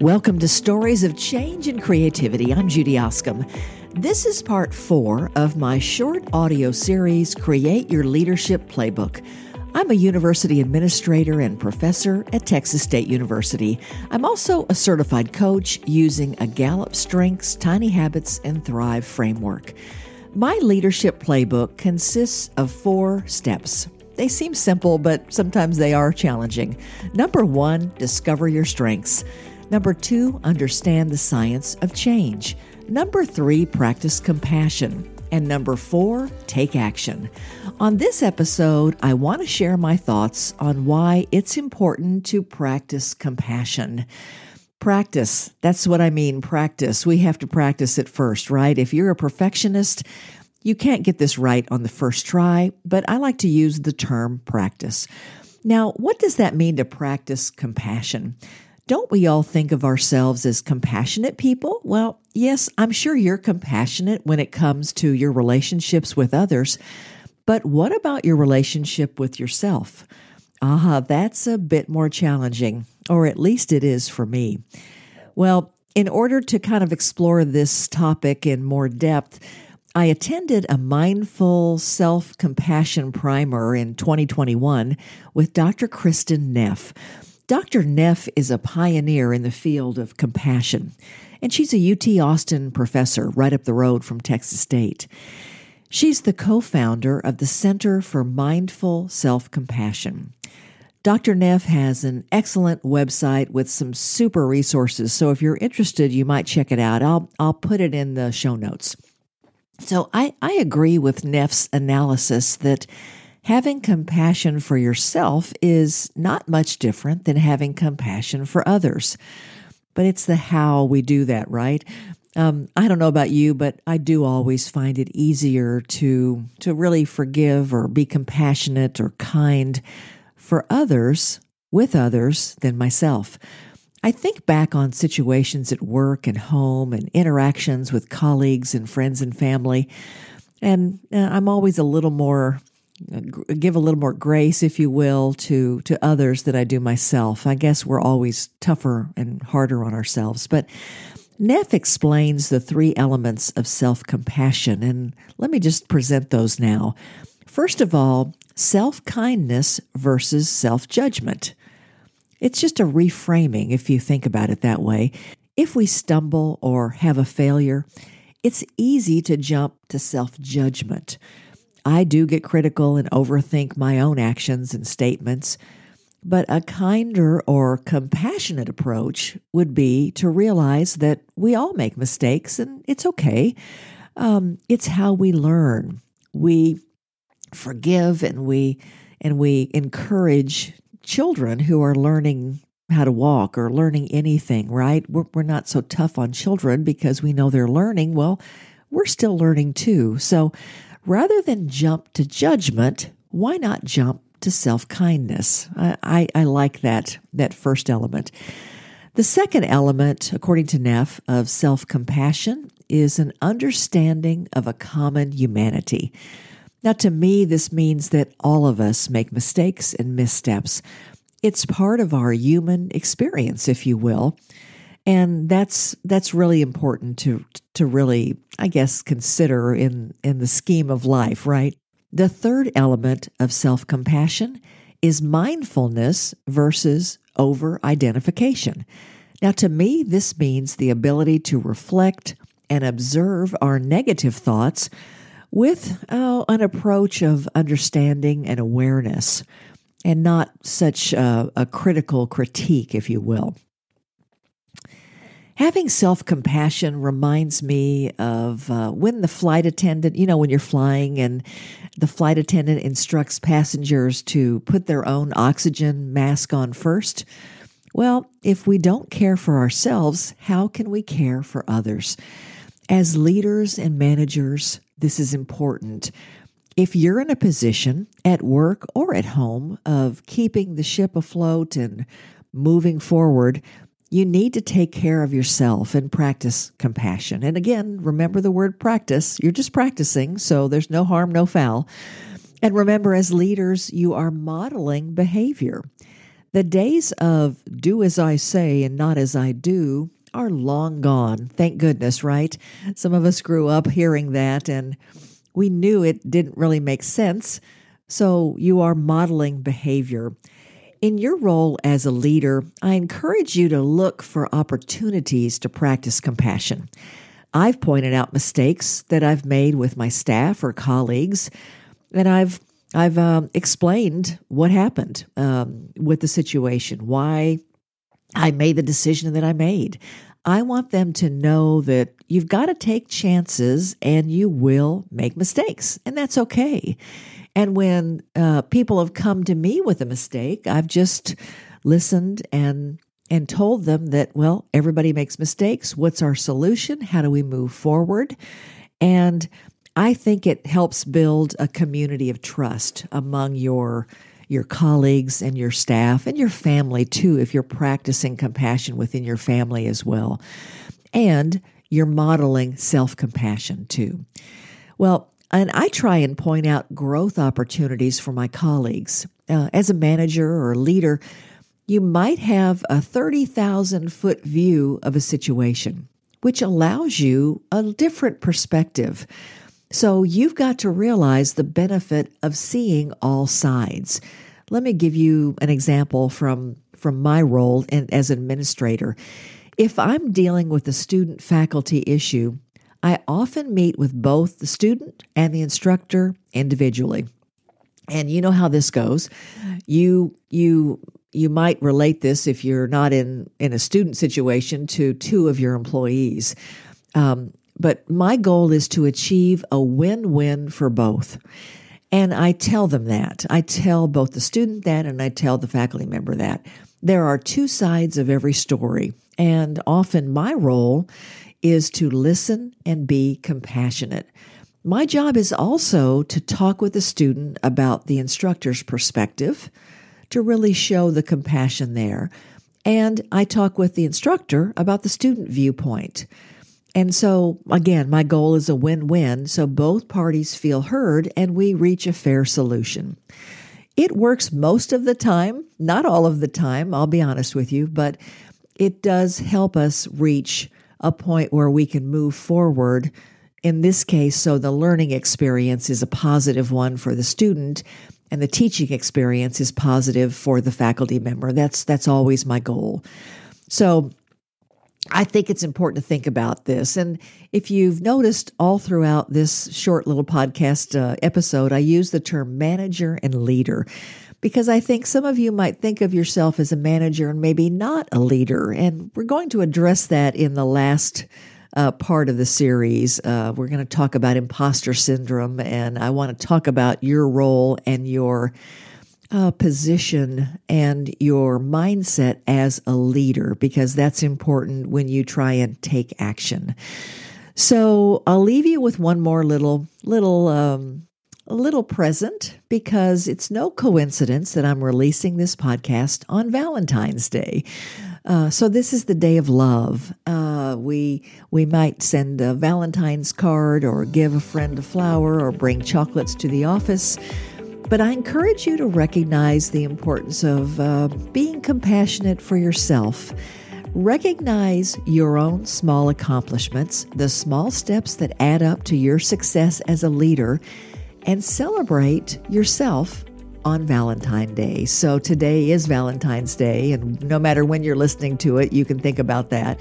Welcome to Stories of Change and Creativity. I'm Judy Oskam. This is part four of my short audio series, Create Your Leadership Playbook. I'm a university administrator and professor at Texas State University. I'm also a certified coach using a Gallup Strengths, Tiny Habits, and Thrive framework. My leadership playbook consists of four steps. They seem simple, but sometimes they are challenging. Number one, discover your strengths. Number two, understand the science of change. Number three, practice compassion. And number four, take action. On this episode, I want to share my thoughts on why it's important to practice compassion. Practice. That's what I mean, practice. We have to practice it first, right? If you're a perfectionist, you can't get this right on the first try, but I like to use the term practice. Now, what does that mean to practice compassion? Don't we all think of ourselves as compassionate people? Well, yes, I'm sure you're compassionate when it comes to your relationships with others, but what about your relationship with yourself? Ah, that's a bit more challenging, or at least it is for me. Well, in order to kind of explore this topic in more depth, I attended a mindful self compassion primer in 2021 with Dr. Kristin Neff. Dr. Neff is a pioneer in the field of compassion, and she's a UT Austin professor right up the road from Texas State. She's the co founder of the Center for Mindful Self Compassion. Dr. Neff has an excellent website with some super resources, so if you're interested, you might check it out. I'll, I'll put it in the show notes. So I, I agree with Neff's analysis that Having compassion for yourself is not much different than having compassion for others. But it's the how we do that, right? Um, I don't know about you, but I do always find it easier to to really forgive or be compassionate or kind for others with others than myself. I think back on situations at work and home and interactions with colleagues and friends and family, and uh, I'm always a little more give a little more grace, if you will, to to others than I do myself. I guess we're always tougher and harder on ourselves, but. Neff explains the three elements of self compassion, and let me just present those now. First of all, self kindness versus self judgment. It's just a reframing if you think about it that way. If we stumble or have a failure, it's easy to jump to self judgment. I do get critical and overthink my own actions and statements, but a kinder or compassionate approach would be to realize that we all make mistakes and it's okay. Um, it's how we learn. We forgive and we and we encourage children who are learning how to walk or learning anything, right? We're, we're not so tough on children because we know they're learning. Well, we're still learning too. So rather than jump to judgment, why not jump to self kindness? I, I, I, like that, that first element. The second element, according to Neff, of self compassion is an understanding of a common humanity. Now, to me, this means that all of us make mistakes and missteps. It's part of our human experience, if you will and that's that's really important to to really i guess consider in in the scheme of life right? The third element of self-compassion is mindfulness versus over identification now to me this means the ability to reflect and observe our negative thoughts with uh, an approach of understanding and awareness and not such a, a critical critique if you will Having self compassion reminds me of uh, when the flight attendant, you know, when you're flying and the flight attendant instructs passengers to put their own oxygen mask on first. Well, if we don't care for ourselves, how can we care for others? As leaders and managers, this is important. If you're in a position at work or at home of keeping the ship afloat and moving forward, you need to take care of yourself and practice compassion. And again, remember the word practice. You're just practicing, so there's no harm, no foul. And remember, as leaders, you are modeling behavior. The days of do as I say and not as I do are long gone. Thank goodness, right? Some of us grew up hearing that and we knew it didn't really make sense. So you are modeling behavior. In your role as a leader, I encourage you to look for opportunities to practice compassion. I've pointed out mistakes that I've made with my staff or colleagues, and I've I've um, explained what happened um, with the situation, why I made the decision that I made. I want them to know that you've got to take chances and you will make mistakes, and that's okay. And when uh, people have come to me with a mistake, I've just listened and and told them that well, everybody makes mistakes. What's our solution? How do we move forward? And I think it helps build a community of trust among your your colleagues and your staff and your family too, if you're practicing compassion within your family as well. And you're modeling self compassion too. Well, and I try and point out growth opportunities for my colleagues. Uh, as a manager or a leader, you might have a 30,000 foot view of a situation, which allows you a different perspective. So you've got to realize the benefit of seeing all sides. Let me give you an example from, from my role as administrator. If I'm dealing with a student faculty issue, I often meet with both the student and the instructor individually. And you know how this goes. You you you might relate this if you're not in in a student situation to two of your employees. Um, but my goal is to achieve a win win for both. And I tell them that. I tell both the student that and I tell the faculty member that. There are two sides of every story. And often my role is to listen and be compassionate. My job is also to talk with the student about the instructor's perspective, to really show the compassion there. And I talk with the instructor about the student viewpoint. And so, again, my goal is a win win, so both parties feel heard and we reach a fair solution. It works most of the time, not all of the time, I'll be honest with you, but it does help us reach a point where we can move forward. In this case, so the learning experience is a positive one for the student and the teaching experience is positive for the faculty member. That's that's always my goal. So I think it's important to think about this. And if you've noticed all throughout this short little podcast uh, episode, I use the term manager and leader because I think some of you might think of yourself as a manager and maybe not a leader. And we're going to address that in the last uh, part of the series. Uh, we're going to talk about imposter syndrome, and I want to talk about your role and your uh, position and your mindset as a leader because that's important when you try and take action. So I'll leave you with one more little little um, a little present because it's no coincidence that I'm releasing this podcast on Valentine's Day. Uh, so this is the day of love. Uh, we we might send a Valentine's card or give a friend a flower or bring chocolates to the office. But I encourage you to recognize the importance of uh, being compassionate for yourself. Recognize your own small accomplishments, the small steps that add up to your success as a leader, and celebrate yourself on Valentine's Day. So today is Valentine's Day, and no matter when you're listening to it, you can think about that.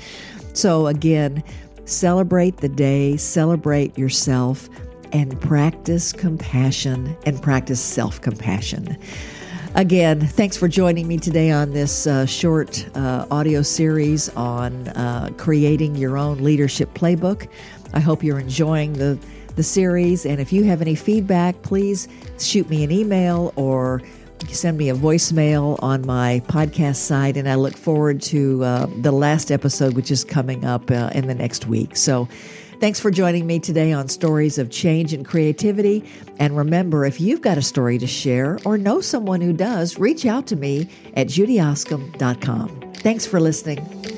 So again, celebrate the day, celebrate yourself and practice compassion and practice self compassion. Again, thanks for joining me today on this uh, short uh, audio series on uh, creating your own leadership playbook. I hope you're enjoying the, the series. And if you have any feedback, please shoot me an email or send me a voicemail on my podcast site. And I look forward to uh, the last episode, which is coming up uh, in the next week. So, Thanks for joining me today on Stories of Change and Creativity. And remember, if you've got a story to share or know someone who does, reach out to me at judyoskam.com. Thanks for listening.